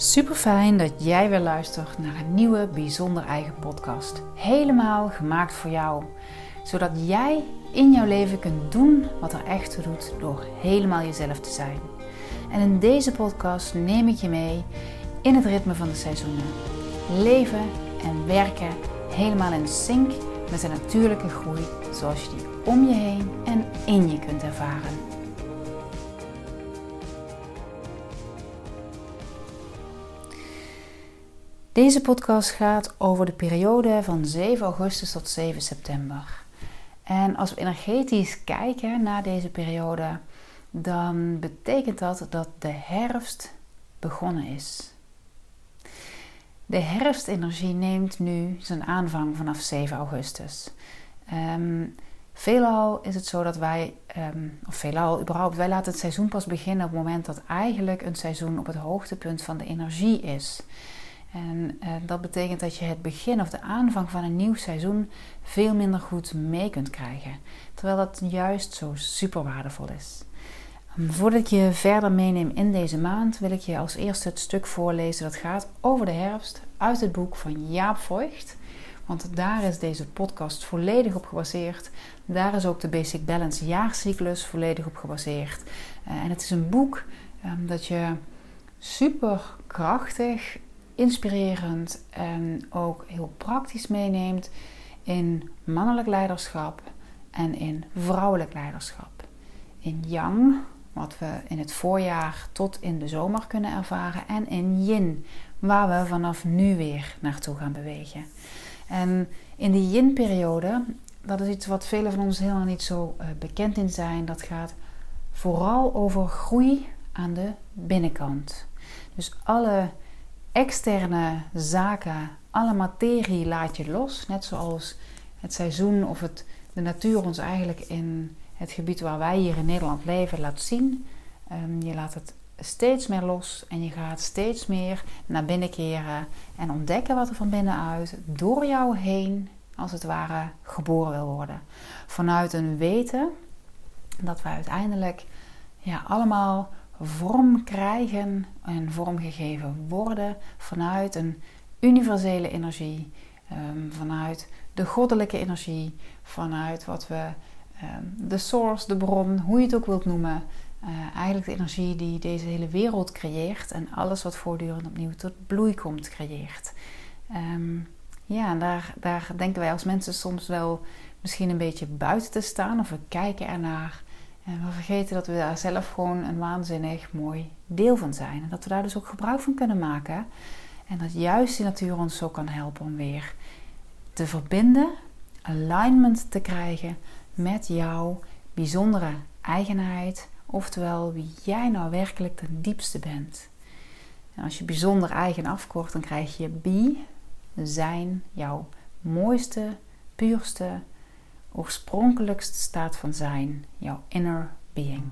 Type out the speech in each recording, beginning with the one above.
Super fijn dat jij weer luistert naar een nieuwe bijzonder eigen podcast. Helemaal gemaakt voor jou. Zodat jij in jouw leven kunt doen wat er echt toe door helemaal jezelf te zijn. En in deze podcast neem ik je mee in het ritme van de seizoenen. Leven en werken helemaal in sync met de natuurlijke groei zoals je die om je heen en in je kunt ervaren. Deze podcast gaat over de periode van 7 augustus tot 7 september. En als we energetisch kijken naar deze periode, dan betekent dat dat de herfst begonnen is. De herfstenergie neemt nu zijn aanvang vanaf 7 augustus. Um, veelal is het zo dat wij, um, of veelal überhaupt, wij laten het seizoen pas beginnen op het moment dat eigenlijk een seizoen op het hoogtepunt van de energie is. En uh, dat betekent dat je het begin of de aanvang van een nieuw seizoen veel minder goed mee kunt krijgen. Terwijl dat juist zo super waardevol is. Um, voordat ik je verder meeneem in deze maand, wil ik je als eerste het stuk voorlezen dat gaat over de herfst uit het boek van Jaap Voigt. Want daar is deze podcast volledig op gebaseerd. Daar is ook de Basic Balance jaarcyclus volledig op gebaseerd. Uh, en het is een boek um, dat je super krachtig inspirerend en ook heel praktisch meeneemt in mannelijk leiderschap en in vrouwelijk leiderschap. In yang, wat we in het voorjaar tot in de zomer kunnen ervaren, en in yin, waar we vanaf nu weer naartoe gaan bewegen. En in die yin-periode, dat is iets wat velen van ons helemaal niet zo uh, bekend in zijn, dat gaat vooral over groei aan de binnenkant. Dus alle externe zaken, alle materie laat je los. Net zoals het seizoen of het, de natuur ons eigenlijk in het gebied waar wij hier in Nederland leven laat zien. Um, je laat het steeds meer los en je gaat steeds meer naar binnen keren en ontdekken wat er van binnenuit door jou heen, als het ware, geboren wil worden. Vanuit een weten dat we uiteindelijk ja, allemaal vorm krijgen en vormgegeven worden vanuit een universele energie, um, vanuit de goddelijke energie, vanuit wat we um, de source, de bron, hoe je het ook wilt noemen. Uh, eigenlijk de energie die deze hele wereld creëert en alles wat voortdurend opnieuw tot bloei komt creëert. Um, ja, en daar, daar denken wij als mensen soms wel misschien een beetje buiten te staan of we kijken ernaar. En we vergeten dat we daar zelf gewoon een waanzinnig mooi deel van zijn. En dat we daar dus ook gebruik van kunnen maken. En dat juist die natuur ons zo kan helpen om weer te verbinden, alignment te krijgen met jouw bijzondere eigenheid. Oftewel wie jij nou werkelijk ten diepste bent. En als je bijzonder eigen afkort, dan krijg je be, zijn, jouw mooiste, puurste, oorspronkelijkste staat van zijn, jouw inner being.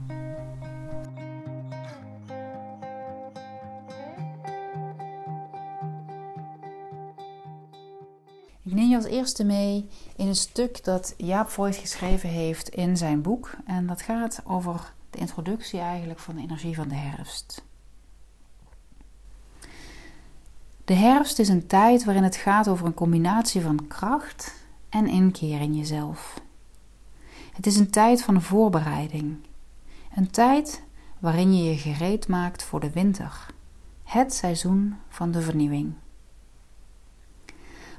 Ik neem je als eerste mee in een stuk dat Jaap Voigt geschreven heeft in zijn boek. En dat gaat over de introductie eigenlijk van de energie van de herfst. De herfst is een tijd waarin het gaat over een combinatie van kracht en inkeer in jezelf. Het is een tijd van voorbereiding. Een tijd waarin je je gereed maakt voor de winter. Het seizoen van de vernieuwing.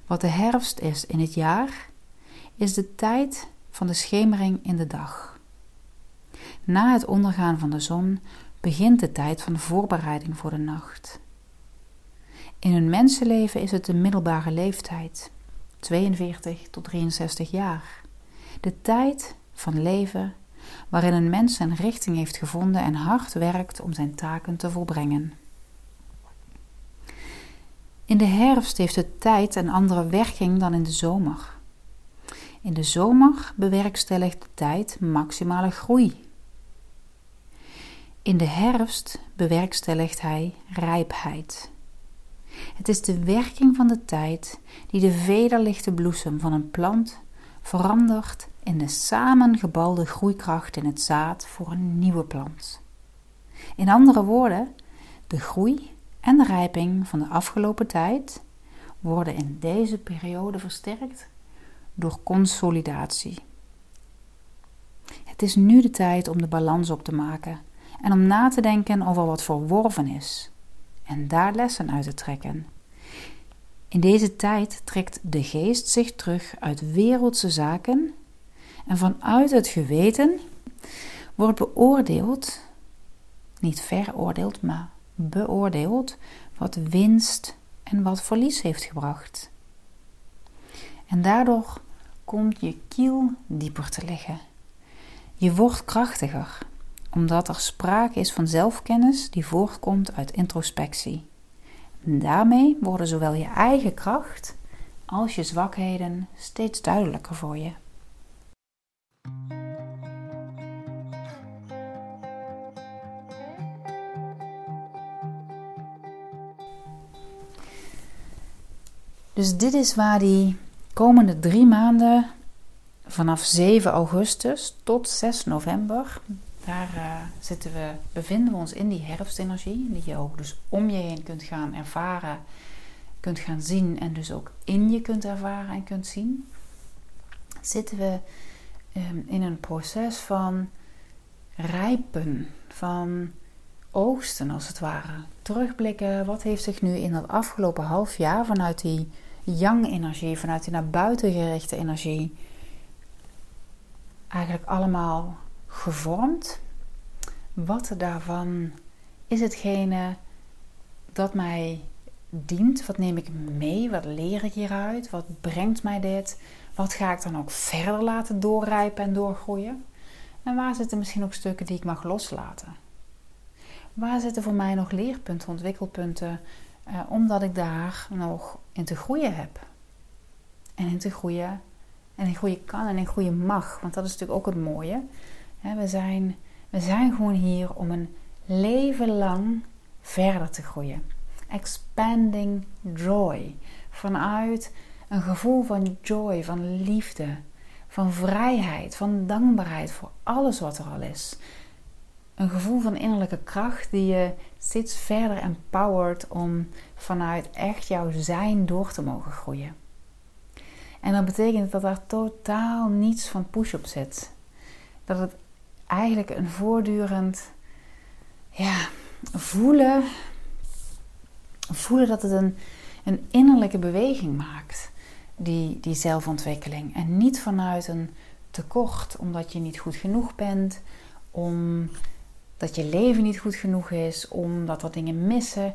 Wat de herfst is in het jaar, is de tijd van de schemering in de dag. Na het ondergaan van de zon begint de tijd van de voorbereiding voor de nacht. In een mensenleven is het de middelbare leeftijd, 42 tot 63 jaar. De tijd van leven waarin een mens zijn richting heeft gevonden en hard werkt om zijn taken te volbrengen. In de herfst heeft de tijd een andere werking dan in de zomer. In de zomer bewerkstelligt de tijd maximale groei. In de herfst bewerkstelligt hij rijpheid. Het is de werking van de tijd die de vederlichte bloesem van een plant verandert in de samengebalde groeikracht in het zaad voor een nieuwe plant. In andere woorden, de groei en de rijping van de afgelopen tijd worden in deze periode versterkt door consolidatie. Het is nu de tijd om de balans op te maken en om na te denken over wat verworven is en daar lessen uit te trekken. In deze tijd trekt de geest zich terug uit wereldse zaken en vanuit het geweten wordt beoordeeld, niet veroordeeld, maar beoordeeld wat winst en wat verlies heeft gebracht. En daardoor komt je kiel dieper te liggen. Je wordt krachtiger, omdat er sprake is van zelfkennis die voortkomt uit introspectie. Daarmee worden zowel je eigen kracht als je zwakheden steeds duidelijker voor je. Dus dit is waar die komende drie maanden, vanaf 7 augustus tot 6 november, daar uh, zitten we, bevinden we ons in die herfstenergie, die je ook dus om je heen kunt gaan ervaren, kunt gaan zien en dus ook in je kunt ervaren en kunt zien. Zitten we um, in een proces van rijpen, van oogsten als het ware. Terugblikken, wat heeft zich nu in dat afgelopen half jaar vanuit die yang-energie, vanuit die naar buiten gerichte energie, eigenlijk allemaal gevormd. Wat daarvan is hetgene dat mij dient? Wat neem ik mee? Wat leer ik hieruit? Wat brengt mij dit? Wat ga ik dan ook verder laten doorrijpen en doorgroeien? En waar zitten misschien ook stukken die ik mag loslaten? Waar zitten voor mij nog leerpunten, ontwikkelpunten, eh, omdat ik daar nog in te groeien heb? En in te groeien, en in groeien kan en in groeien mag, want dat is natuurlijk ook het mooie. We zijn, we zijn gewoon hier om een leven lang verder te groeien. Expanding joy. Vanuit een gevoel van joy, van liefde, van vrijheid, van dankbaarheid voor alles wat er al is. Een gevoel van innerlijke kracht die je steeds verder empowert om vanuit echt jouw zijn door te mogen groeien. En dat betekent dat daar totaal niets van push op zit. Dat het eigenlijk een voortdurend ja, voelen, voelen dat het een, een innerlijke beweging maakt, die, die zelfontwikkeling. En niet vanuit een tekort, omdat je niet goed genoeg bent, omdat je leven niet goed genoeg is, omdat er dingen missen,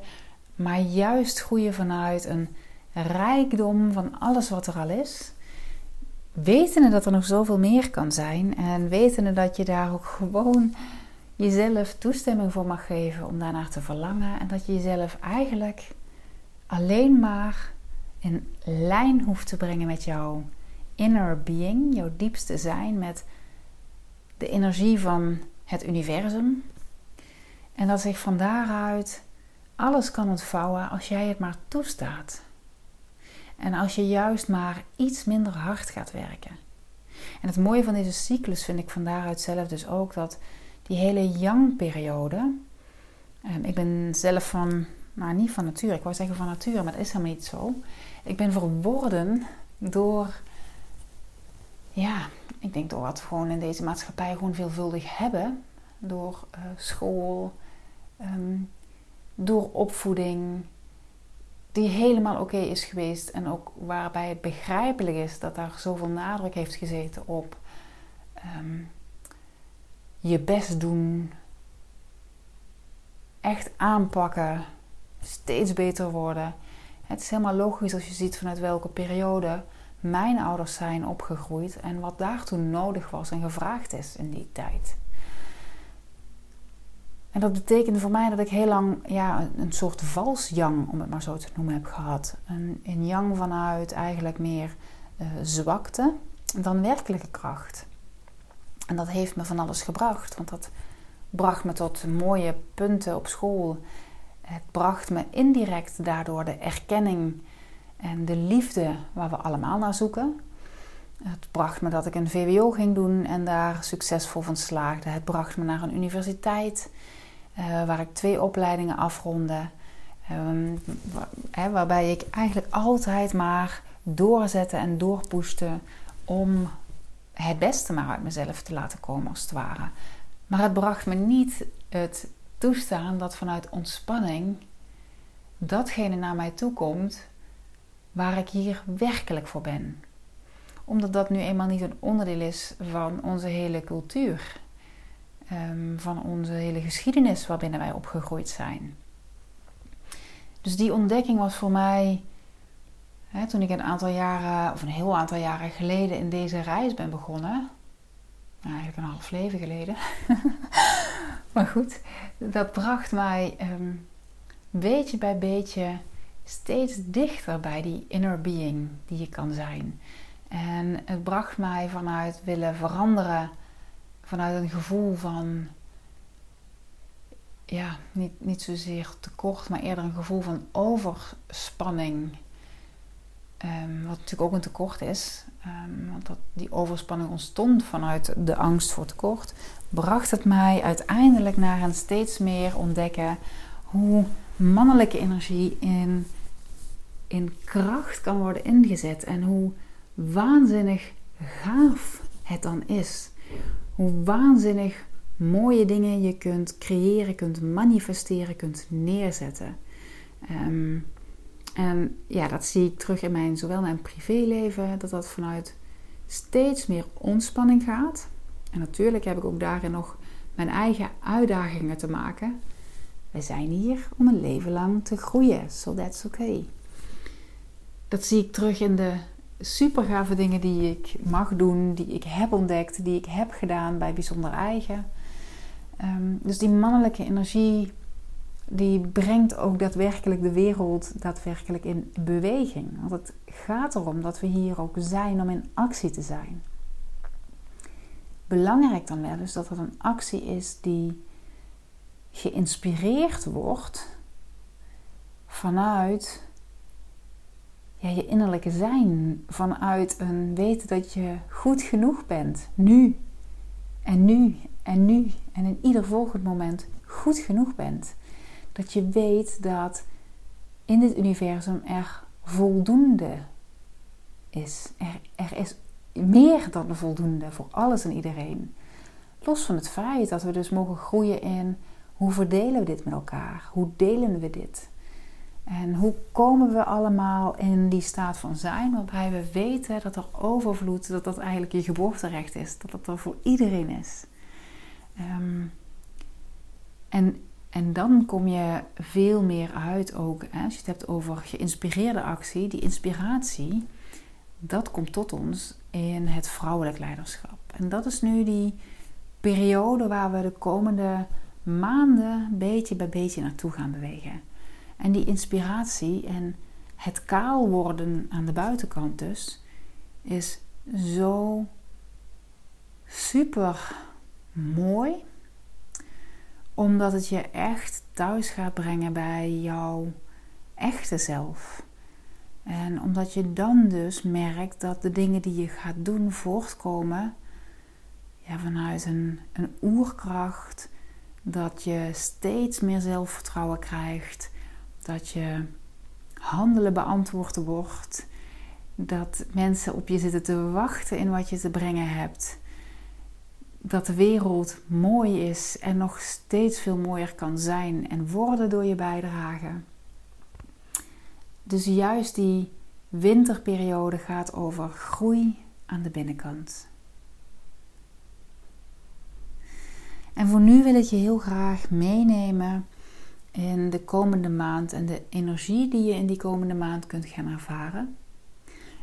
maar juist groeien vanuit een rijkdom van alles wat er al is wetende dat er nog zoveel meer kan zijn en wetende dat je daar ook gewoon jezelf toestemming voor mag geven om daarnaar te verlangen en dat je jezelf eigenlijk alleen maar in lijn hoeft te brengen met jouw inner being, jouw diepste zijn, met de energie van het universum. En dat zich van daaruit alles kan ontvouwen als jij het maar toestaat. En als je juist maar iets minder hard gaat werken. En het mooie van deze cyclus vind ik van daaruit zelf dus ook dat die hele yang-periode. Ehm, ik ben zelf van, nou niet van natuur, ik wou zeggen van natuur, maar dat is helemaal niet zo. Ik ben verworden door, ja, ik denk door wat we gewoon in deze maatschappij gewoon veelvuldig hebben. Door uh, school, ehm, door opvoeding, die helemaal oké is geweest. En ook waarbij het begrijpelijk is dat daar zoveel nadruk heeft gezeten op ehm, je best doen, echt aanpakken, steeds beter worden. Het is helemaal logisch als je ziet vanuit welke periode mijn ouders zijn opgegroeid en wat daartoe nodig was en gevraagd is in die tijd. En dat betekende voor mij dat ik heel lang ja, een soort vals yang, om het maar zo te noemen, heb gehad. Een, een yang vanuit eigenlijk meer uh, zwakte dan werkelijke kracht. En dat heeft me van alles gebracht, want dat bracht me tot mooie punten op school. Het bracht me indirect daardoor de erkenning en de liefde waar we allemaal naar zoeken. Het bracht me dat ik een VWO ging doen en daar succesvol van slaagde. Het bracht me naar een universiteit. Eh, waar ik twee opleidingen afronde. Um, waarbij ik eigenlijk altijd maar doorzette en doorpoeste om het beste maar uit mezelf te laten komen, als het ware. Maar het bracht me niet het toestaan dat vanuit ontspanning datgene naar mij toe komt waar ik hier werkelijk voor ben. Omdat dat nu eenmaal niet een onderdeel is van onze hele cultuur, ehm, van onze hele geschiedenis waarbinnen wij opgegroeid zijn. Dus die ontdekking was voor mij, hè, toen ik een aantal jaren, of een heel aantal jaren geleden in deze reis ben begonnen, nou, eigenlijk een half leven geleden. maar goed, dat bracht mij um, beetje bij beetje steeds dichter bij die inner being die je kan zijn. En het bracht mij vanuit willen veranderen, vanuit een gevoel van, ja, niet, niet zozeer tekort, maar eerder een gevoel van overspanning. Um, wat natuurlijk ook een tekort is, um, want dat, die overspanning ontstond vanuit de angst voor tekort, bracht het mij uiteindelijk naar een steeds meer ontdekken hoe mannelijke energie in, in kracht kan worden ingezet en hoe waanzinnig gaaf het dan is. Hoe waanzinnig mooie dingen je kunt creëren, kunt manifesteren, kunt neerzetten. Ehm, en ja, dat zie ik terug in mijn, zowel mijn privéleven, dat dat vanuit steeds meer ontspanning gaat. En natuurlijk heb ik ook daarin nog mijn eigen uitdagingen te maken. We zijn hier om een leven lang te groeien, so that's okay. Dat zie ik terug in de super gave dingen die ik mag doen, die ik heb ontdekt, die ik heb gedaan bij Bijzonder Eigen. Ehm, dus die mannelijke energie, die brengt ook daadwerkelijk de wereld daadwerkelijk in beweging. Want het gaat erom dat we hier ook zijn om in actie te zijn. Belangrijk dan wel is dat het een actie is die geïnspireerd wordt vanuit ja, je innerlijke zijn. Vanuit een weten dat je goed genoeg bent. Nu. En nu. En nu. En in ieder volgend moment goed genoeg bent. Dat je weet dat in dit universum er voldoende is. Er, er is meer dan voldoende voor alles en iedereen. Los van het feit dat we dus mogen groeien in hoe verdelen we dit met elkaar? Hoe delen we dit? En hoe komen we allemaal in die staat van zijn waarbij we weten dat er overvloed, dat dat eigenlijk je geboorterecht is, dat dat er voor iedereen is. Ehm, en, en dan kom je veel meer uit ook, hè, als je het hebt over geïnspireerde actie, die inspiratie, dat komt tot ons in het vrouwelijk leiderschap. En dat is nu die periode waar we de komende maanden beetje bij beetje naartoe gaan bewegen. En die inspiratie en het kaal worden aan de buitenkant dus, is zo super mooi. Omdat het je echt thuis gaat brengen bij jouw echte zelf. En omdat je dan dus merkt dat de dingen die je gaat doen voortkomen ja, vanuit een, een oerkracht, dat je steeds meer zelfvertrouwen krijgt. Dat je handelen beantwoord wordt. Dat mensen op je zitten te wachten in wat je te brengen hebt. Dat de wereld mooi is en nog steeds veel mooier kan zijn en worden door je bijdrage. Dus juist die winterperiode gaat over groei aan de binnenkant. En voor nu wil ik je heel graag meenemen in de komende maand en de energie die je in die komende maand kunt gaan ervaren.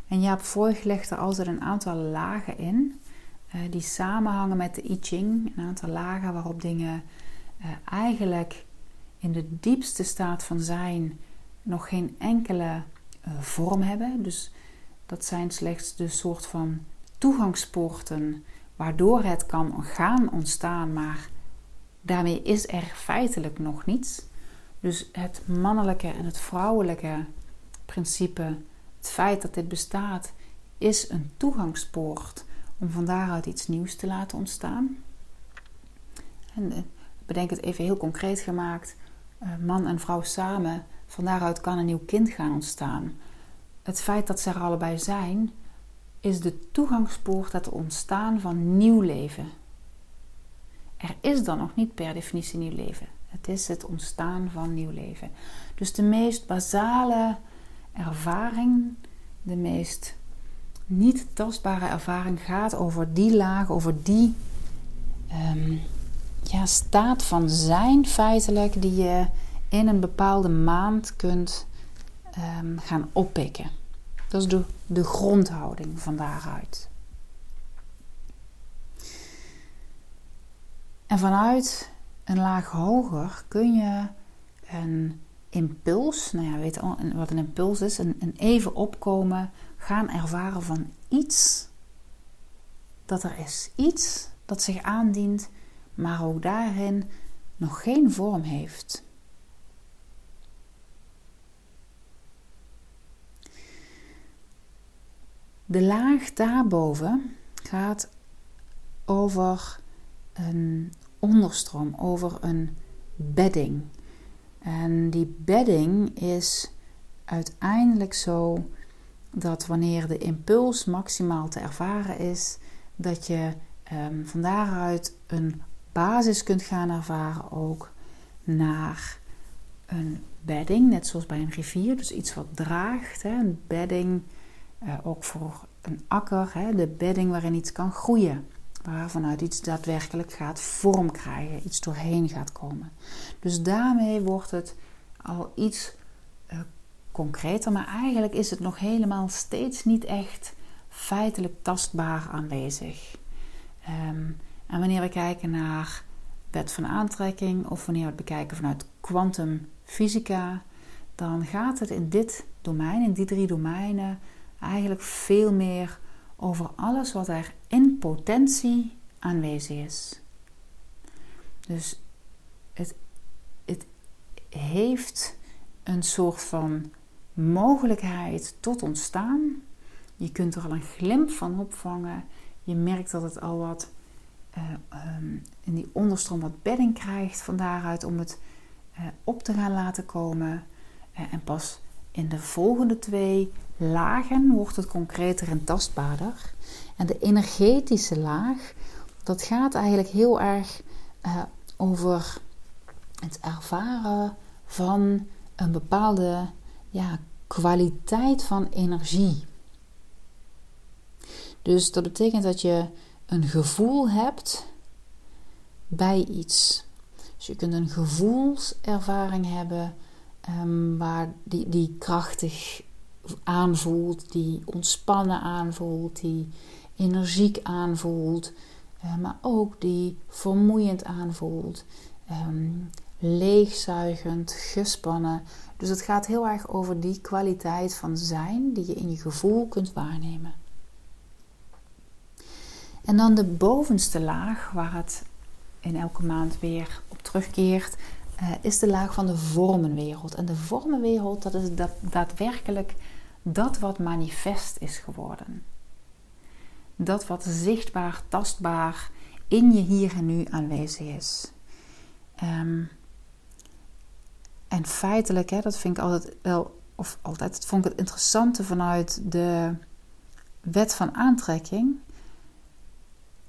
En Jaap Voigt legt er altijd een aantal lagen in, uh, die samenhangen met de I Ching. Een aantal lagen waarop dingen uh, eigenlijk in de diepste staat van zijn nog geen enkele uh, vorm hebben. Dus dat zijn slechts de soort van toegangspoorten waardoor het kan gaan ontstaan, maar daarmee is er feitelijk nog niets. Dus het mannelijke en het vrouwelijke principe, het feit dat dit bestaat, is een toegangspoort om van daaruit iets nieuws te laten ontstaan. En eh, bedenk het even heel concreet gemaakt. Eh, man en vrouw samen van daaruit kan een nieuw kind gaan ontstaan. Het feit dat ze er allebei zijn, is de toegangspoort tot het ontstaan van nieuw leven. Er is dan nog niet per definitie nieuw leven. Het is het ontstaan van nieuw leven. Dus de meest basale ervaring, de meest niet tastbare ervaring gaat over die laag, over die ehm, ja, staat van zijn feitelijk die je in een bepaalde maand kunt ehm, gaan oppikken. Dat is de, de grondhouding van daaruit. En vanuit een laag hoger kun je een impuls, nou ja, weet wat een impuls is, een, een even opkomen, gaan ervaren van iets dat er is. Iets dat zich aandient, maar ook daarin nog geen vorm heeft. De laag daarboven gaat over een onderstroom, over een bedding. En die bedding is uiteindelijk zo dat wanneer de impuls maximaal te ervaren is, dat je um, van daaruit een basis kunt gaan ervaren ook naar een bedding, net zoals bij een rivier, dus iets wat draagt. Hè, een bedding, uh, ook voor een akker, hè, de bedding waarin iets kan groeien waar vanuit iets daadwerkelijk gaat vorm krijgen, iets doorheen gaat komen. Dus daarmee wordt het al iets uh, concreter, maar eigenlijk is het nog helemaal steeds niet echt feitelijk tastbaar aanwezig. Ehm, en wanneer we kijken naar wet van aantrekking of wanneer we het bekijken vanuit kwantumfysica, dan gaat het in dit domein, in die drie domeinen, eigenlijk veel meer over alles wat er in potentie aanwezig is. Dus het, het heeft een soort van mogelijkheid tot ontstaan. Je kunt er al een glimp van opvangen. Je merkt dat het al wat uh, um, in die onderstroom wat bedding krijgt van daaruit om het uh, op te gaan laten komen. Uh, en pas in de volgende twee lagen wordt het concreter en tastbaarder. En de energetische laag, dat gaat eigenlijk heel erg uh, over het ervaren van een bepaalde ja, kwaliteit van energie. Dus dat betekent dat je een gevoel hebt bij iets. Dus je kunt een gevoelservaring hebben um, waar die, die krachtig aanvoelt, die ontspannen aanvoelt, die energiek aanvoelt, uh, maar ook die vermoeiend aanvoelt, um, leegzuigend, gespannen. Dus het gaat heel erg over die kwaliteit van zijn die je in je gevoel kunt waarnemen. En dan de bovenste laag, waar het in elke maand weer op terugkeert, uh, is de laag van de vormenwereld. En de vormenwereld, dat is dat, daadwerkelijk dat wat manifest is geworden. Dat wat zichtbaar, tastbaar in je hier en nu aanwezig is. Um, en feitelijk, hè, dat vind ik altijd wel, of altijd, dat vond ik het interessante vanuit de wet van aantrekking.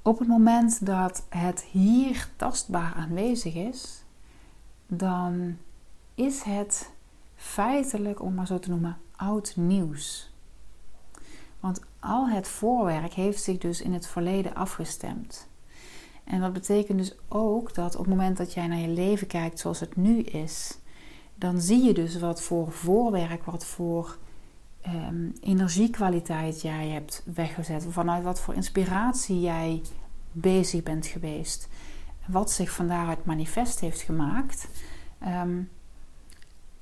Op het moment dat het hier tastbaar aanwezig is, dan is het feitelijk, om maar zo te noemen, oud nieuws. Want al het voorwerk heeft zich dus in het verleden afgestemd. En dat betekent dus ook dat op het moment dat jij naar je leven kijkt zoals het nu is, dan zie je dus wat voor voorwerk, wat voor ehm, energiekwaliteit jij hebt weggezet, vanuit wat voor inspiratie jij bezig bent geweest, wat zich van daaruit manifest heeft gemaakt. Um,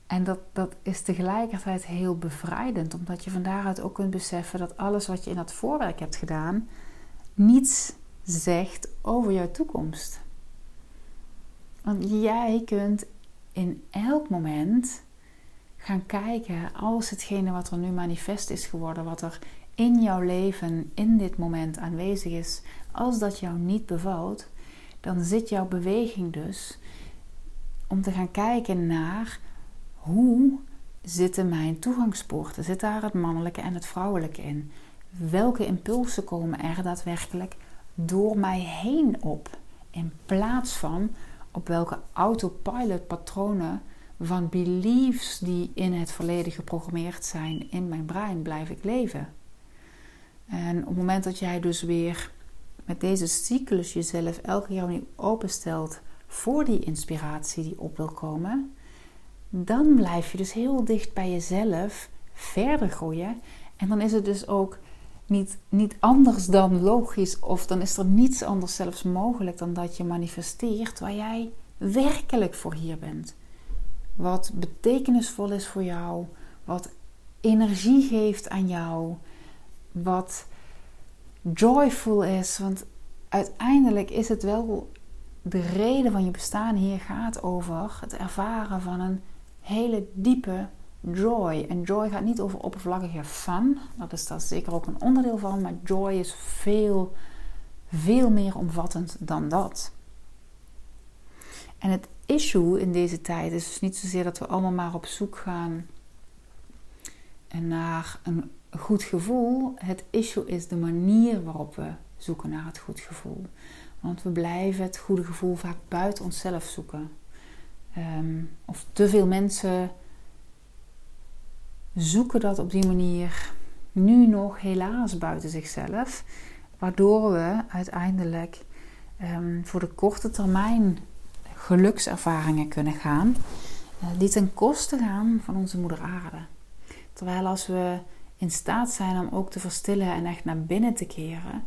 en dat, dat is tegelijkertijd heel bevrijdend, omdat je van daaruit ook kunt beseffen dat alles wat je in dat voorwerk hebt gedaan, niets zegt over jouw toekomst. Want jij kunt in elk moment gaan kijken als hetgene wat er nu manifest is geworden, wat er in jouw leven in dit moment aanwezig is, als dat jou niet bevalt, dan zit jouw beweging dus om te gaan kijken naar hoe zitten mijn toegangspoorten? Zit daar het mannelijke en het vrouwelijke in? Welke impulsen komen er daadwerkelijk door mij heen op? In plaats van op welke autopilot patronen van beliefs die in het verleden geprogrammeerd zijn in mijn brein blijf ik leven. En op het moment dat jij dus weer met deze cyclus jezelf elke keer opnieuw openstelt voor die inspiratie die op wil komen, dan blijf je dus heel dicht bij jezelf verder groeien. En dan is het dus ook niet, niet anders dan logisch, of dan is er niets anders zelfs mogelijk dan dat je manifesteert waar jij werkelijk voor hier bent. Wat betekenisvol is voor jou, wat energie geeft aan jou, wat joyful is. Want uiteindelijk is het wel de reden van je bestaan hier gaat over het ervaren van een hele diepe joy. En joy gaat niet over oppervlakkige fun. Dat is daar zeker ook een onderdeel van. Maar joy is veel, veel meer omvattend dan dat. En het issue in deze tijd is dus niet zozeer dat we allemaal maar op zoek gaan naar een goed gevoel. Het issue is de manier waarop we zoeken naar het goed gevoel. Want we blijven het goede gevoel vaak buiten onszelf zoeken. Ehm, of te veel mensen zoeken dat op die manier nu nog helaas buiten zichzelf. Waardoor we uiteindelijk um, voor de korte termijn gelukservaringen kunnen gaan. Uh, die ten koste gaan van onze moeder aarde. Terwijl als we in staat zijn om ook te verstillen en echt naar binnen te keren,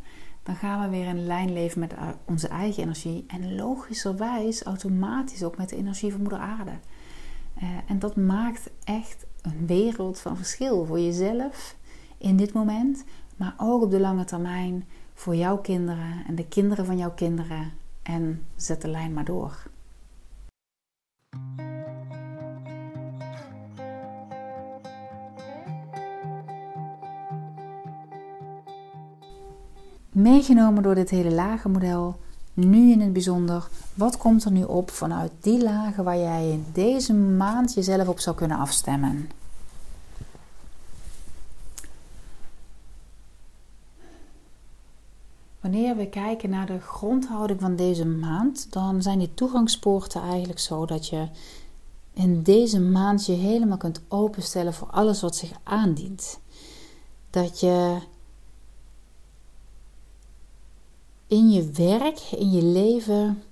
dan gaan we weer in lijn leven met onze eigen energie. En logischerwijs automatisch ook met de energie van moeder aarde. Uh, en dat maakt echt een wereld van verschil voor jezelf in dit moment, maar ook op de lange termijn voor jouw kinderen en de kinderen van jouw kinderen. En zet de lijn maar door. Meegenomen door dit hele lagenmodel, nu in het bijzonder, wat komt er nu op vanuit die lagen waar jij in deze maand jezelf op zou kunnen afstemmen? Wanneer we kijken naar de grondhouding van deze maand, dan zijn die toegangspoorten eigenlijk zo dat je in deze maand je helemaal kunt openstellen voor alles wat zich aandient. Dat je in je werk, in je leven,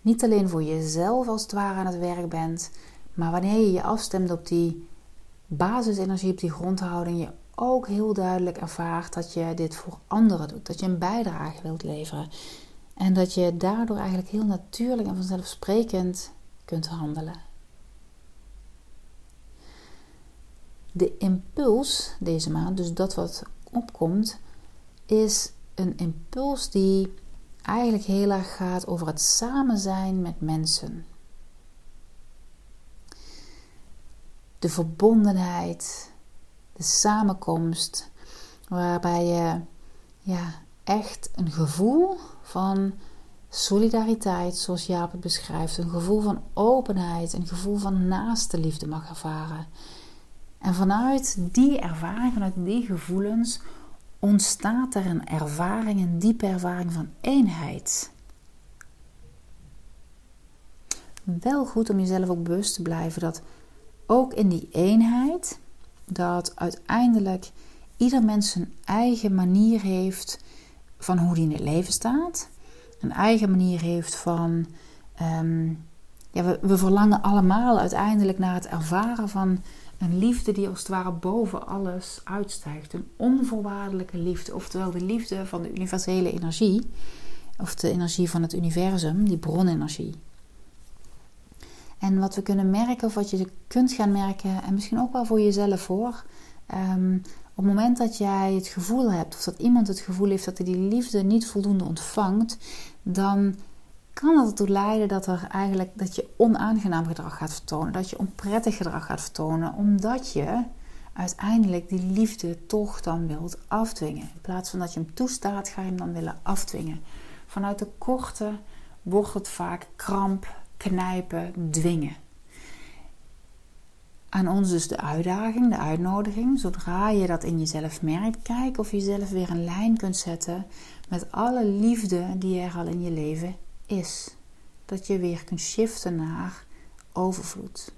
niet alleen voor jezelf als het ware aan het werk bent, maar wanneer je je afstemt op die basisenergie, op die grondhouding, je ook heel duidelijk ervaart dat je dit voor anderen doet. Dat je een bijdrage wilt leveren. En dat je daardoor eigenlijk heel natuurlijk en vanzelfsprekend kunt handelen. De impuls deze maand, dus dat wat opkomt, is een impuls die eigenlijk heel erg gaat over het samen zijn met mensen. De verbondenheid, de samenkomst, waarbij je ja, echt een gevoel van solidariteit, zoals Jaap het beschrijft, een gevoel van openheid, een gevoel van naaste liefde mag ervaren. En vanuit die ervaring, vanuit die gevoelens, ontstaat er een ervaring, een diepe ervaring van eenheid. Wel goed om jezelf ook bewust te blijven dat ook in die eenheid, dat uiteindelijk ieder mens een eigen manier heeft van hoe die in het leven staat. Een eigen manier heeft van. Ehm, ja, we, we verlangen allemaal uiteindelijk naar het ervaren van een liefde die als het ware boven alles uitstijgt. Een onvoorwaardelijke liefde. Oftewel de liefde van de universele energie. Of de energie van het universum, die bronenergie. En wat we kunnen merken, of wat je kunt gaan merken, en misschien ook wel voor jezelf hoor. Um, op het moment dat jij het gevoel hebt, of dat iemand het gevoel heeft dat hij die liefde niet voldoende ontvangt, dan kan dat ertoe leiden dat, er eigenlijk, dat je onaangenaam gedrag gaat vertonen. Dat je onprettig gedrag gaat vertonen. Omdat je uiteindelijk die liefde toch dan wilt afdwingen. In plaats van dat je hem toestaat, ga je hem dan willen afdwingen. Vanuit de korte wordt het vaak kramp, knijpen, dwingen. aan ons dus de uitdaging, de uitnodiging. Zodra je dat in jezelf merkt, kijk of je zelf weer een lijn kunt zetten met alle liefde die er al in je leven is. Dat je weer kunt shiften naar overvloed,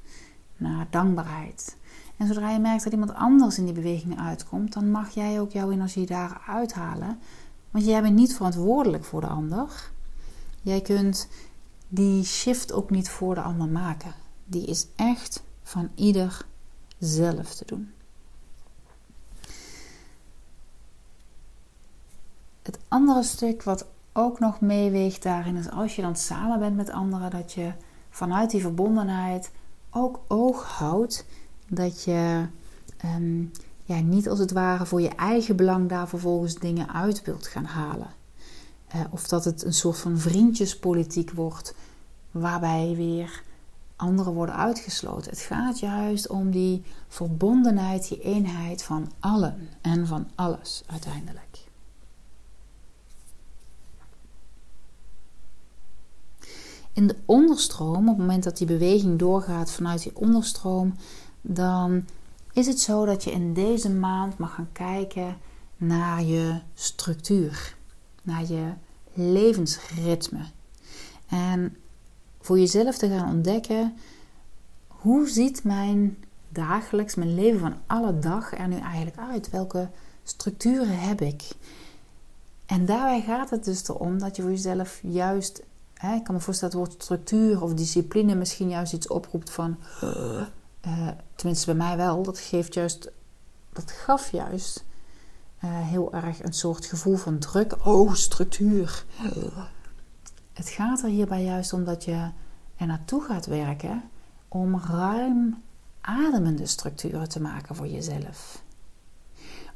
naar dankbaarheid. En zodra je merkt dat iemand anders in die beweging uitkomt, dan mag jij ook jouw energie daar uithalen. Want jij bent niet verantwoordelijk voor de ander. Jij kunt die shift ook niet voor de ander maken. Die is echt van ieder zelf te doen. Het andere stuk wat ook nog meeweegt daarin is als je dan samen bent met anderen, dat je vanuit die verbondenheid ook oog houdt dat je ehm, ja, niet als het ware voor je eigen belang daar vervolgens dingen uit wilt gaan halen. Uh, of dat het een soort van vriendjespolitiek wordt, waarbij weer anderen worden uitgesloten. Het gaat juist om die verbondenheid, die eenheid van allen en van alles uiteindelijk. In de onderstroom, op het moment dat die beweging doorgaat vanuit die onderstroom, dan is het zo dat je in deze maand mag gaan kijken naar je structuur, naar je levensritme. En voor jezelf te gaan ontdekken hoe ziet mijn dagelijks, mijn leven van alle dag er nu eigenlijk uit? Welke structuren heb ik? En daarbij gaat het dus erom dat je voor jezelf juist, ik kan me voorstellen dat het woord structuur of discipline misschien juist iets oproept van, uh, tenminste bij mij wel, dat geeft juist, dat gaf juist uh, heel erg een soort gevoel van druk. Oh, structuur. Het gaat er hierbij juist om dat je er naartoe gaat werken om ruim ademende structuren te maken voor jezelf.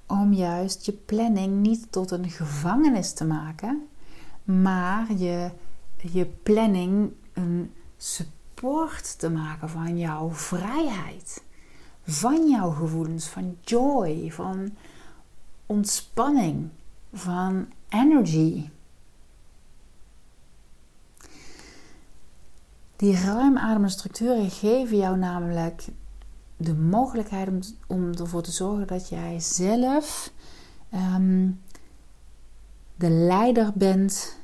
Om juist je planning niet tot een gevangenis te maken, maar je, je planning een support te maken van jouw vrijheid, van jouw gevoelens, van joy, van ontspanning, van energy. Die ruim structuren geven jou namelijk de mogelijkheid om, om ervoor te zorgen dat jij zelf ehm, de leider bent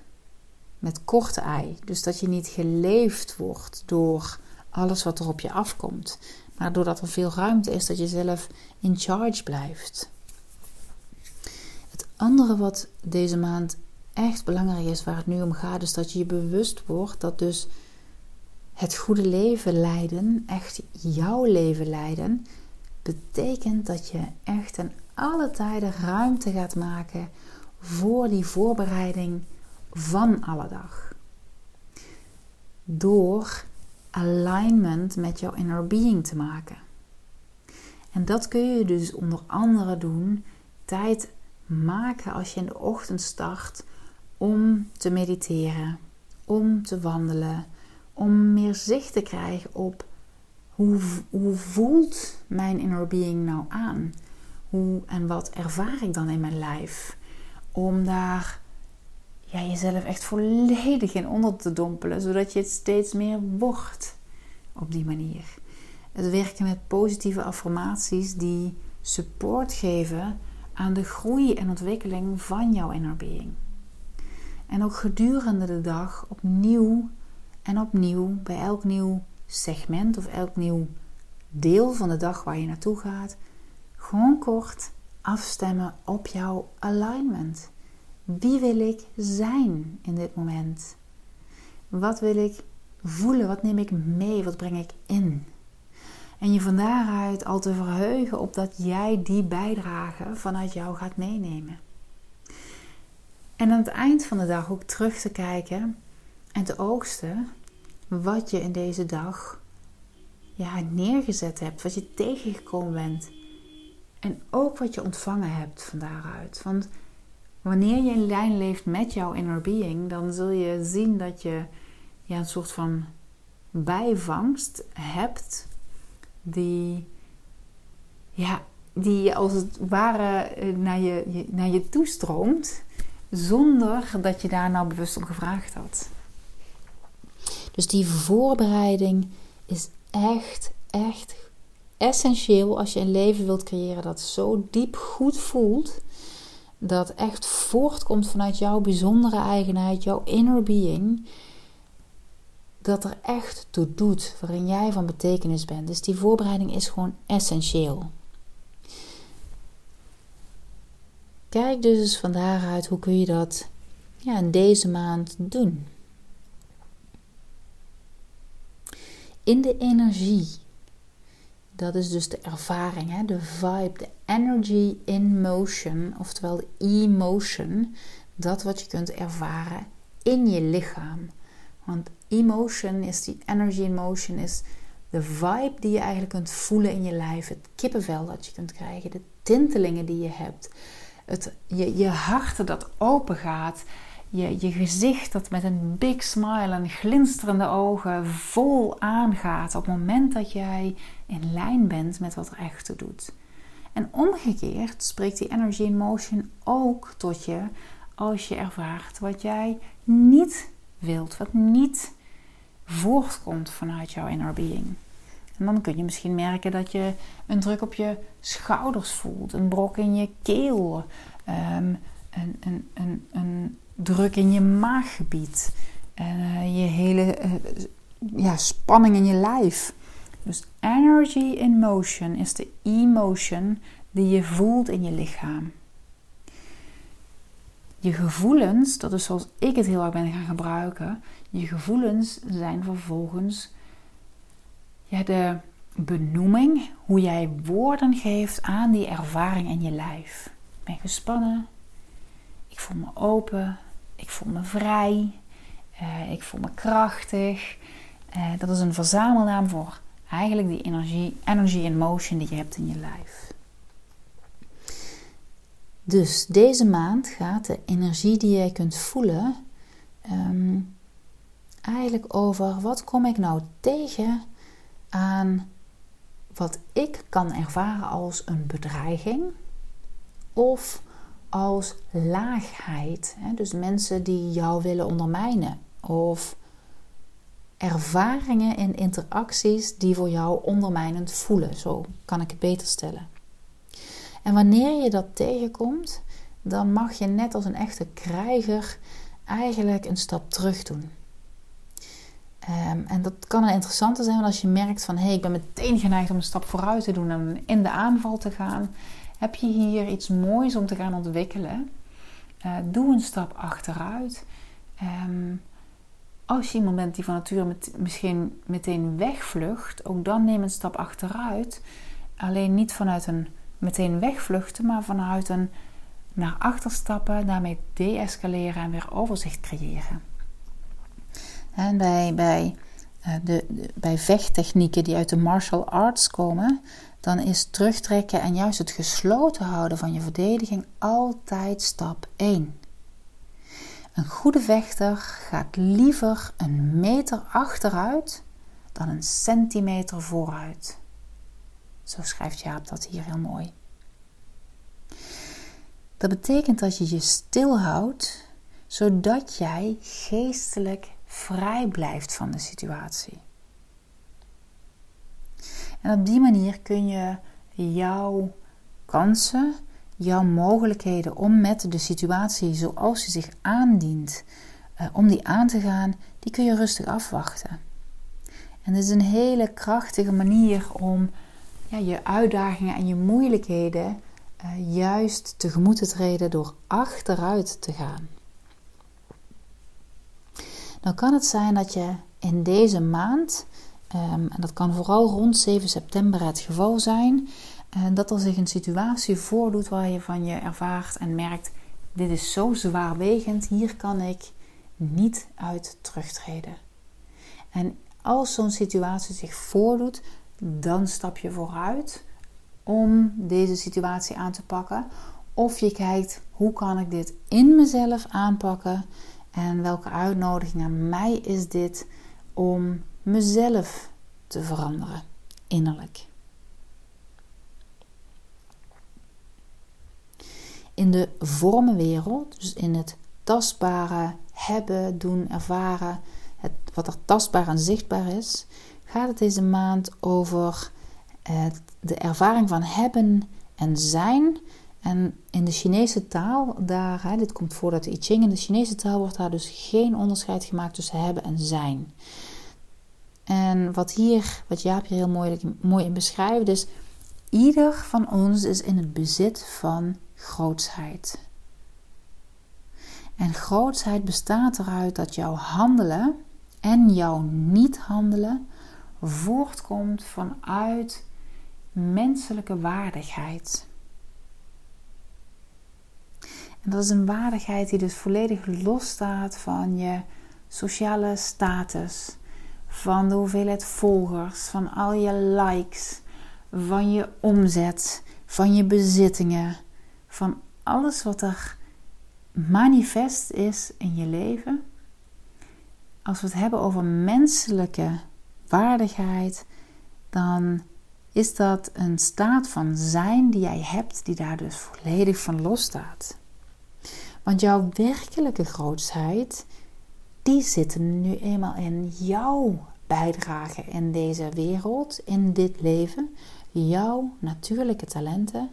met korte ei. Dus dat je niet geleefd wordt door alles wat er op je afkomt. Maar doordat er veel ruimte is, dat je zelf in charge blijft. Het andere wat deze maand echt belangrijk is, waar het nu om gaat, is dat je je bewust wordt dat dus het goede leven leiden, echt jouw leven leiden, betekent dat je echt in alle tijden ruimte gaat maken voor die voorbereiding van alle dag. Door alignment met jouw inner being te maken. En dat kun je dus onder andere doen, tijd maken als je in de ochtend start om te mediteren, om te wandelen, om meer zicht te krijgen op hoe, hoe voelt mijn inner being nou aan? Hoe en wat ervaar ik dan in mijn lijf? Om daar ja, jezelf echt volledig in onder te dompelen, zodat je het steeds meer wordt op die manier. Het werken met positieve affirmaties die support geven aan de groei en ontwikkeling van jouw inner being. En ook gedurende de dag opnieuw en opnieuw bij elk nieuw segment of elk nieuw deel van de dag waar je naartoe gaat, gewoon kort afstemmen op jouw alignment. Wie wil ik zijn in dit moment? Wat wil ik voelen? Wat neem ik mee? Wat breng ik in? En je van daaruit al te verheugen op dat jij die bijdrage vanuit jou gaat meenemen. En aan het eind van de dag ook terug te kijken en te oogsten wat je in deze dag ja, neergezet hebt, wat je tegengekomen bent. En ook wat je ontvangen hebt van daaruit. Want wanneer je in lijn leeft met jouw inner being, dan zul je zien dat je ja, een soort van bijvangst hebt die, ja, die als het ware eh, naar je, naar je toestroomt, zonder dat je daar nou bewust om gevraagd had. Dus die voorbereiding is echt, echt essentieel als je een leven wilt creëren dat zo diep goed voelt. Dat echt voortkomt vanuit jouw bijzondere eigenheid, jouw inner being. Dat er echt toe doet, waarin jij van betekenis bent. Dus die voorbereiding is gewoon essentieel. Kijk dus van daaruit hoe kun je dat ja, in deze maand doen. In de energie. Dat is dus de ervaring, hè? de vibe, de energy in motion, oftewel de emotion. Dat wat je kunt ervaren in je lichaam. Want emotion is die energy in motion, is de vibe die je eigenlijk kunt voelen in je lijf. Het kippenvel dat je kunt krijgen, de tintelingen die je hebt het, je, je hart dat open gaat. Je, je gezicht dat met een big smile en glinsterende ogen vol aangaat op het moment dat jij in lijn bent met wat er echt doet. En omgekeerd spreekt die energy in motion ook tot je als je ervaart wat jij niet wilt, wat niet voortkomt vanuit jouw inner being. En dan kun je misschien merken dat je een druk op je schouders voelt, een brok in je keel, een, een, een, druk in je maaggebied, uh, je hele uh, ja, spanning in je lijf. Dus energy in motion is de emotion die je voelt in je lichaam. Je gevoelens, dat is zoals ik het heel erg ben gaan gebruiken. Je gevoelens zijn vervolgens ja, de benoeming, hoe jij woorden geeft aan die ervaring in je lijf. Ik ben gespannen, ik voel me open, ik voel me vrij, uh, ik voel me krachtig. Uh, dat is een verzamelnaam voor eigenlijk die energie, energy in motion die je hebt in je lijf. Dus deze maand gaat de energie die jij kunt voelen um, eigenlijk over wat kom ik nou tegen aan wat ik kan ervaren als een bedreiging of als laagheid. Dus mensen die jou willen ondermijnen of ervaringen en interacties die voor jou ondermijnend voelen. Zo kan ik het beter stellen. En wanneer je dat tegenkomt, dan mag je net als een echte krijger eigenlijk een stap terug doen. Ehm, en dat kan een interessante zijn, want als je merkt van hé, hey, ik ben meteen geneigd om een stap vooruit te doen en in de aanval te gaan, heb je hier iets moois om te gaan ontwikkelen. Uh, doe een stap achteruit. Ehm, als je iemand bent die van nature met, misschien meteen wegvlucht, ook dan neem een stap achteruit. Alleen niet vanuit een meteen wegvluchten, maar vanuit een naar achter stappen, daarmee deescaleren en weer overzicht creëren. En bij, bij, uh, de, bij vechttechnieken die uit de martial arts komen, dan is terugtrekken en juist het gesloten houden van je verdediging altijd stap 1. Een goede vechter gaat liever een meter achteruit dan een centimeter vooruit. Zo schrijft Jaap dat hier heel mooi. Dat betekent dat je je stilhoudt, zodat jij geestelijk vrij blijft van de situatie. En op die manier kun je jouw kansen, jouw mogelijkheden om met de situatie zoals die zich aandient, uh, om die aan te gaan, die kun je rustig afwachten. En dit is een hele krachtige manier om ja, je uitdagingen en je moeilijkheden uh, juist tegemoet te treden door achteruit te gaan. Dan kan het zijn dat je in deze maand, um, en dat kan vooral rond 7 september het geval zijn, uh, dat er zich een situatie voordoet waar je van je ervaart en merkt: dit is zo zwaarwegend, hier kan ik niet uit terugtreden. En als zo'n situatie zich voordoet, dan stap je vooruit om deze situatie aan te pakken. Of je kijkt hoe kan ik dit in mezelf aanpakken en welke uitnodiging aan mij is dit om mezelf te veranderen innerlijk. In de vormenwereld, dus in het tastbare hebben, doen, ervaren, het, wat er tastbaar en zichtbaar is, gaat het deze maand over de ervaring van hebben en zijn. En in de Chinese taal, daar, hè, dit komt voor uit de I Ching, in de Chinese taal wordt daar dus geen onderscheid gemaakt tussen hebben en zijn. En wat hier, wat Jaap hier heel mooi, mooi in beschrijft, is ieder van ons is in het bezit van grootsheid. En grootsheid bestaat eruit dat jouw handelen en jouw niet handelen voortkomt vanuit menselijke waardigheid. En dat is een waardigheid die dus volledig losstaat van je sociale status, van de hoeveelheid volgers, van al je likes, van je omzet, van je bezittingen, van alles wat er manifest is in je leven. Als we het hebben over menselijke waardigheid, dan is dat een staat van zijn die jij hebt, die daar dus volledig van losstaat. Want jouw werkelijke grootsheid, die zit nu eenmaal in jouw bijdrage in deze wereld, in dit leven, jouw natuurlijke talenten,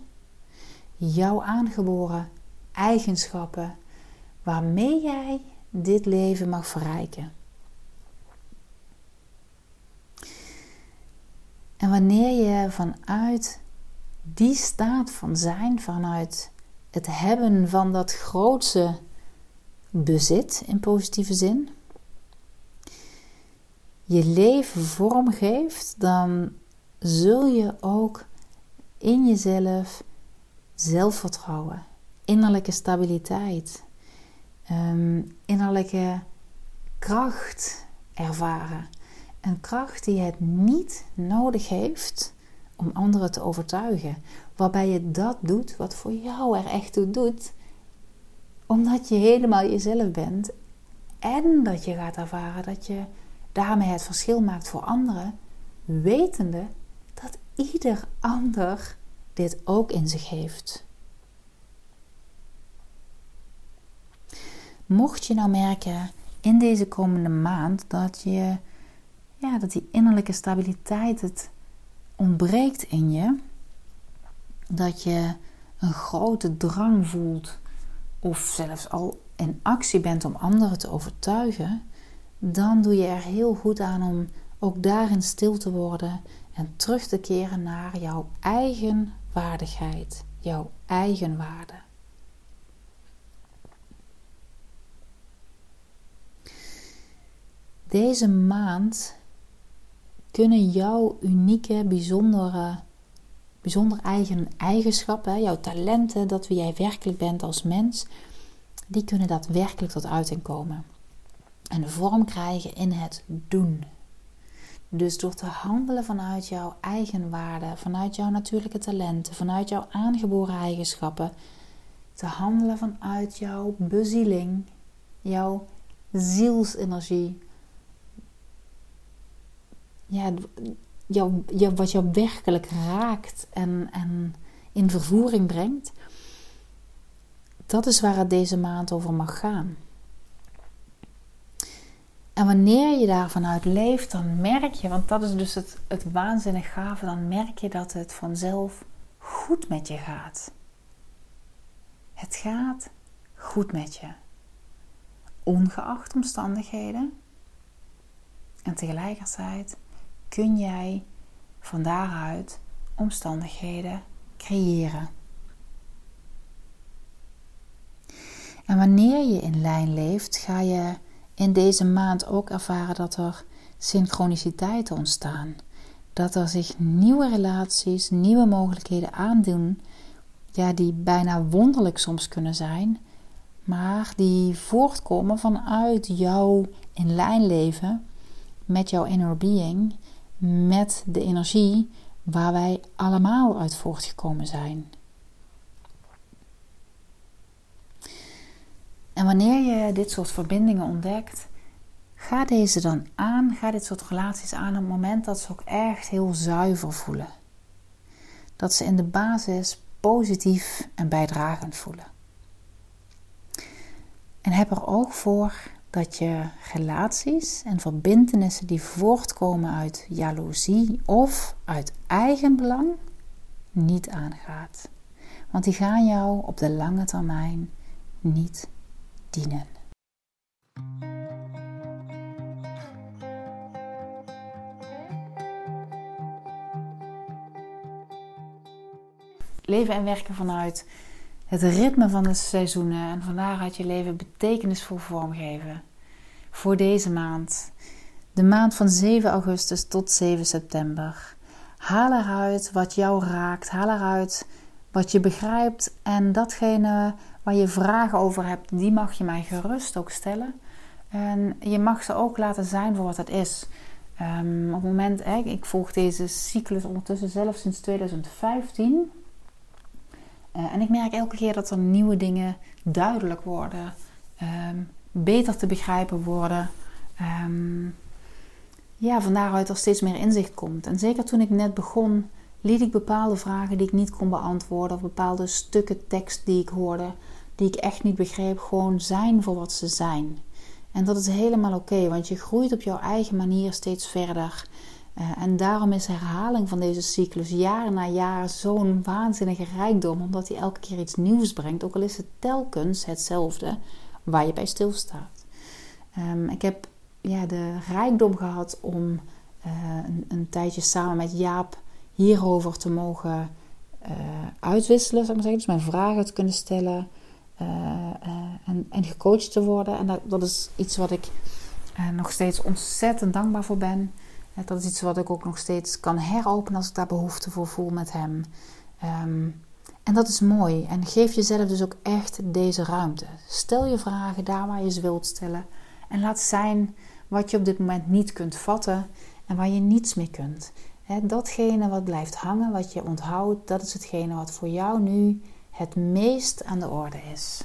jouw aangeboren eigenschappen, waarmee jij dit leven mag verrijken. En wanneer je vanuit die staat van zijn, vanuit het hebben van dat grootste bezit in positieve zin, je leven vormgeeft, dan zul je ook in jezelf zelfvertrouwen, innerlijke stabiliteit, um, innerlijke kracht ervaren. Een kracht die het niet nodig heeft om anderen te overtuigen. Waarbij je dat doet wat voor jou er echt toe doet. Omdat je helemaal jezelf bent. En dat je gaat ervaren dat je daarmee het verschil maakt voor anderen. Wetende dat ieder ander dit ook in zich heeft. Mocht je nou merken in deze komende maand dat je ja, dat die innerlijke stabiliteit het ontbreekt in je, dat je een grote drang voelt of zelfs al in actie bent om anderen te overtuigen, dan doe je er heel goed aan om ook daarin stil te worden en terug te keren naar jouw eigen waardigheid, jouw eigen waarde. Deze maand kunnen jouw unieke, bijzondere, bijzonder eigen eigenschappen, jouw talenten, dat wie jij werkelijk bent als mens, die kunnen daadwerkelijk tot uiting komen. En vorm krijgen in het doen. Dus door te handelen vanuit jouw eigen waarde, vanuit jouw natuurlijke talenten, vanuit jouw aangeboren eigenschappen, te handelen vanuit jouw bezieling, jouw zielsenergie, ja, jou, wat jou werkelijk raakt en, en in vervoering brengt, dat is waar het deze maand over mag gaan. En wanneer je daar vanuit leeft, dan merk je, want dat is dus het, het waanzinnig gave, dan merk je dat het vanzelf goed met je gaat. Het gaat goed met je. Ongeacht omstandigheden. En tegelijkertijd kun jij van daaruit omstandigheden creëren. En wanneer je in lijn leeft, ga je in deze maand ook ervaren dat er synchroniciteiten ontstaan. Dat er zich nieuwe relaties, nieuwe mogelijkheden aandoen, ja, die bijna wonderlijk soms kunnen zijn, maar die voortkomen vanuit jouw in lijn leven met jouw inner being met de energie waar wij allemaal uit voortgekomen zijn. En wanneer je dit soort verbindingen ontdekt, ga deze dan aan, ga dit soort relaties aan op het moment dat ze ook echt heel zuiver voelen. Dat ze in de basis positief en bijdragend voelen. En heb er oog voor dat je relaties en verbindenissen die voortkomen uit jaloezie of uit eigenbelang niet aangaat. Want die gaan jou op de lange termijn niet dienen. Leven en werken vanuit het ritme van de seizoenen en van daaruit je leven betekenisvol vormgeven. Voor deze maand, de maand van 7 augustus tot 7 september. Haal eruit wat jou raakt, haal eruit wat je begrijpt en datgene waar je vragen over hebt, die mag je mij gerust ook stellen. En je mag ze ook laten zijn voor wat het is. Um, op het moment, ik volg deze cyclus ondertussen zelf sinds 2015. Uh, en ik merk elke keer dat er nieuwe dingen duidelijk worden, um, beter te begrijpen worden. Um, ja, van daaruit er steeds meer inzicht komt. En zeker toen ik net begon, liet ik bepaalde vragen die ik niet kon beantwoorden, of bepaalde stukken tekst die ik hoorde, die ik echt niet begreep, gewoon zijn voor wat ze zijn. En dat is helemaal oké, want je groeit op jouw eigen manier steeds verder. Uh, en daarom is herhaling van deze cyclus jaar na jaar zo'n waanzinnige rijkdom, omdat hij elke keer iets nieuws brengt, ook al is het telkens hetzelfde waar je bij stilstaat. Um, ik heb ja, de rijkdom gehad om uh, een, een, tijdje samen met Jaap hierover te mogen uh, uitwisselen, zou ik maar zeggen. Dus mijn vragen te kunnen stellen. Eh, eh, en, en gecoacht te worden. En dat, dat is iets wat ik eh, nog steeds ontzettend dankbaar voor ben. Dat is iets wat ik ook nog steeds kan heropenen als ik daar behoefte voor voel met hem. Ehm, en dat is mooi. En geef jezelf dus ook echt deze ruimte. Stel je vragen daar waar je ze wilt stellen. En laat zijn wat je op dit moment niet kunt vatten en waar je niets mee kunt. datgene wat blijft hangen, wat je onthoudt, dat is hetgene wat voor jou nu het meest aan de orde is.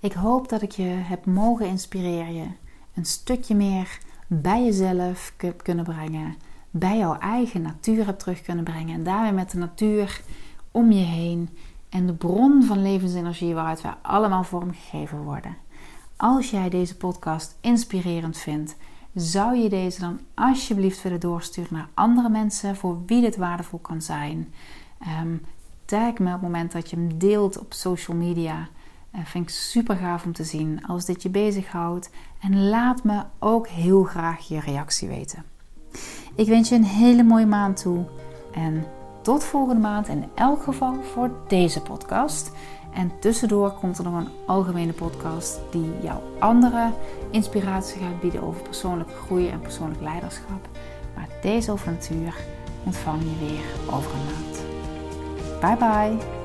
Ik hoop dat ik je heb mogen inspireren, een stukje meer bij jezelf kunnen brengen, bij jouw eigen natuur hebt terug kunnen brengen en daarmee met de natuur om je heen en de bron van levensenergie waaruit wij allemaal vormgegeven worden. Als jij deze podcast inspirerend vindt, zou je deze dan alsjeblieft willen doorsturen naar andere mensen voor wie dit waardevol kan zijn. Um, tag me op het moment dat je hem deelt op social media. Vind ik super gaaf om te zien als dit je bezighoudt. En laat me ook heel graag je reactie weten. Ik wens je een hele mooie maand toe. En tot volgende maand in elk geval voor deze podcast. En tussendoor komt er nog een algemene podcast die jou andere inspiratie gaat bieden over persoonlijke groei en persoonlijk leiderschap. Maar deze over natuur ontvang je weer over een maand. Bye bye.